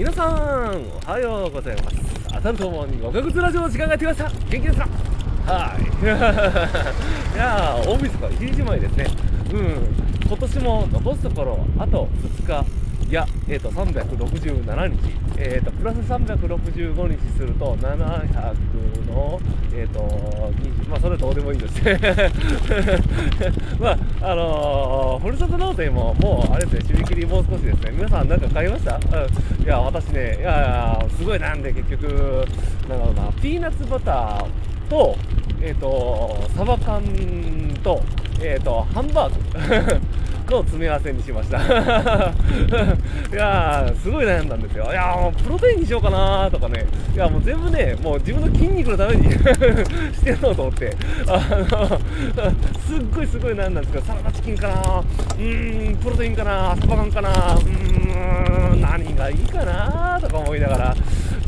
皆さんおはようございます。当たると思うにおかぐつラジオの時間がやってきました。元気ですか？はい。いやー大晦日1日前ですね。うん。今年も残すところあと2日。いや、えーと、367日、えーと、プラス365日すると700、それどうでもいいです。まああのー、ふるさと納税ももうあれですね締め切りもう少しですね。皆さん何か買いました、うん、いや私ねいやすごいなんで結局なんだろうな。ピーナッツバターとえっ、ー、とサバ缶とえっ、ー、とハンバーグ。の詰め合わせにしました。いやーすごい悩んだんですよ。いやもうプロテインにしようかなとかね。いやもう全部ねもう自分の筋肉のために してやろうと思って。あの すっごいすごい悩んだんですけどサラダチキンかなうーんプロテインかなサバ缶かなうーん何がいいかなとか思いながら。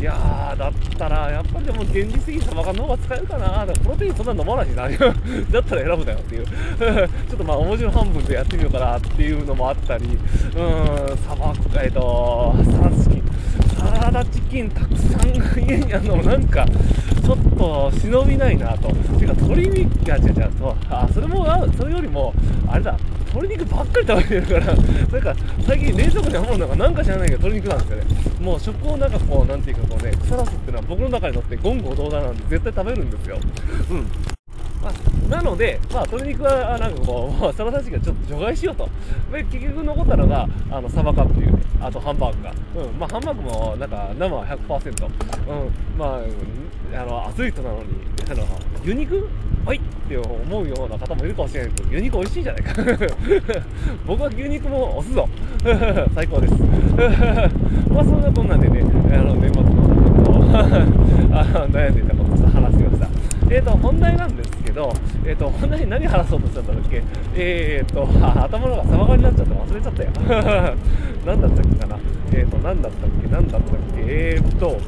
いやーだったらやっぱりでも現実的にサバ缶の方が使えるかな。だからプロテインそんな飲まないしな。だったら選ぶなよっていう。ちょっとまあ面白半分でやってみようかなっていうのもあったり、うん、サバ、えっと、サラダチキン、サラダチキンたくさん 家にあるのもなんか、ちょっと忍びないなと。鶏肉、いや、違う違うそう、あ、それも、それよりも、あれだ、鶏肉ばっかり食べてるから、それか最近冷蔵庫にあるものがなんか知らないけど鶏肉なんですよね。もう食をなんかこう、なんていうかこうね、腐らすっていうのは僕の中にとって言語道断なんで絶対食べるんですよ。うん。まあ、なので、まあ、鶏肉はなんかこう、まあ、サラダチキンちょっと除外しようと。で、結局残ったのが、あの、サバ缶っていう、ね、あとハンバーグが。うん、まあ、ハンバーグも、なんか、生は100%。うん、まあ、あの、アスリートなのに、あの、牛肉はいって思うような方もいるかもしれないけど、牛肉美味しいじゃないか。僕は牛肉も押すぞ。最高です。まあ、そんなこんなんでね、あの、年末のあの悩んでいたことをちょっと話しました。えーと、本題なんですけど、えーと、本題何話そうとしちゃったんだっけ？えーと、頭のがサバ缶になっちゃって忘れちゃったよ。何だったっけかな？えーと、何だったっけ？何だったっけ？えーと、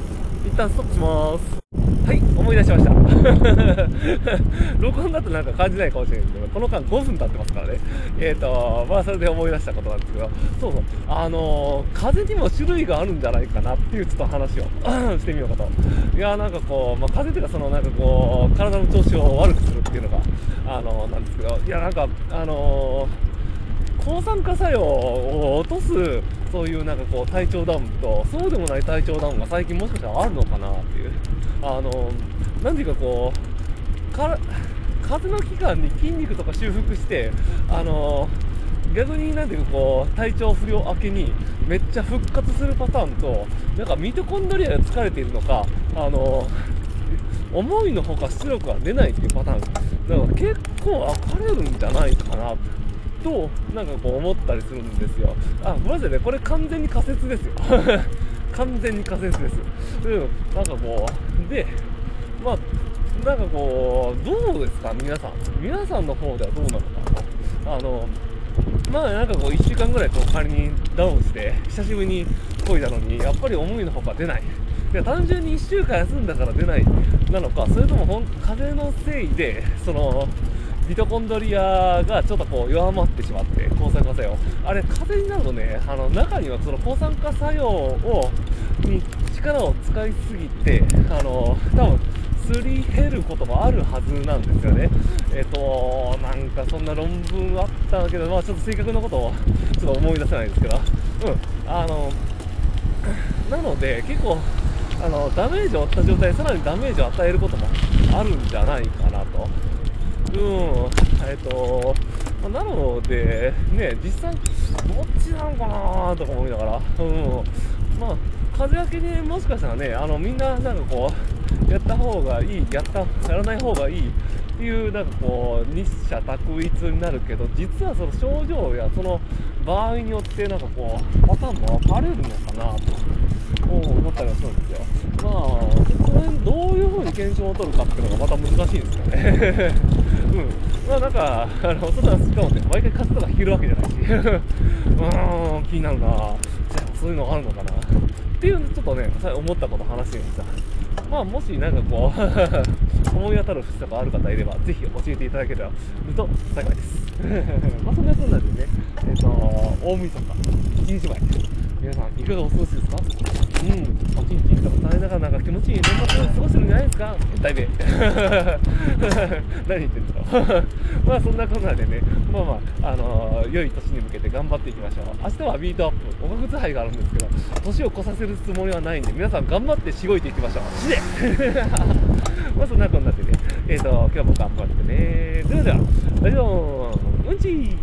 一旦ストップします。はい、思い出しました。録音だとなんか感じないかもしれないですけど、この間5分経ってますからね。えっ、ー、と、まあそれで思い出したことなんですけど、そうそう、あのー、風にも種類があるんじゃないかなっていうちょっと話を してみようかと。いやなんかこう、まあ風っていうかそのなんかこう、体の調子を悪くするっていうのが、あのー、なんですけど、いやなんか、あの抗酸化作用を落とすそういうなんかこう体調ダウンとそうでもない体調ダウンが最近もしかしたらあるのかなっていうあのなんていうかこうか風の期間に筋肉とか修復してあの逆になんていうかこう体調不良明けにめっちゃ復活するパターンとなんかミトコンドリアが疲れているのかあの思いのほか出力が出ないっていうパターン。だから結構分かれるんじゃないかなとなんかこう思ったりするんですよ。あごめんなさいねこれ完全に仮説ですよ。完全に仮説ですうんなんかこうでまあなんかこうどうですか？皆さん。皆さんの方ではどうなのかなあのまあなんかこう1週間ぐらいこう仮にダウンして久しぶりに漕いだのにやっぱり思いのほか出ない。いや単純に1週間休んだから出ないなのかそれとも風のせいでそのミトコンドリアがちょっとこう弱まってしまって抗酸化作用あれ風になるとねあの中にはその抗酸化作用をに力を使いすぎてあの多分すり減ることもあるはずなんですよね。えっ、と、なんかそんな論文あったんだけど、まあちょっと正確なことをちょっと思い出せないんですけど、うん、あの、なので結構、あの、ダメージを負った状態でさらにダメージを与えることもあるんじゃないかなと。うん、えっ、と、なので、ね、実際、どっちなのかなとか思いながら、うん、まあ、風明けにもしかしたらね、あのみんななんかこう、やった方がいい、やった、やらない方がいいっていう、なんかこう、日社択一になるけど、実はその症状やその場合によって、なんかこう、パターンも分かれるのかなと思ったりはするんですよ。まあ、これどういう風に検証を取るかっていうのがまた難しいんですよね。うん。まあなんか、あの、そんなしかもね、毎回数とか引けるわけじゃないし、うーん、気になるなじゃあそういうのあるのかなっていうちょっとね、思ったこと話してみました。まあもしなんかこう 思い当たる節とかある方いれば、ぜひ教えていただければ、ると幸いです。まあそんなこんなんでね、えっ、ー、と、大晦日、1日前、皆さんいかがお過ごしですか？うん、おちんちんとか食べながらなんか気持ちいい年末過ごしてるんじゃないですか？だいべ何言ってんの？まあそんなこんなでねまあまあ、あのー良い年に向けて頑張っていきましょう。明日はビートアップおがくつ杯があるんですけど年を越させるつもりはないんで皆さん頑張ってしごいていきましょう。死で まあそんなこんなでねえっ、と今日も頑張ってね。ではではラジオうんちー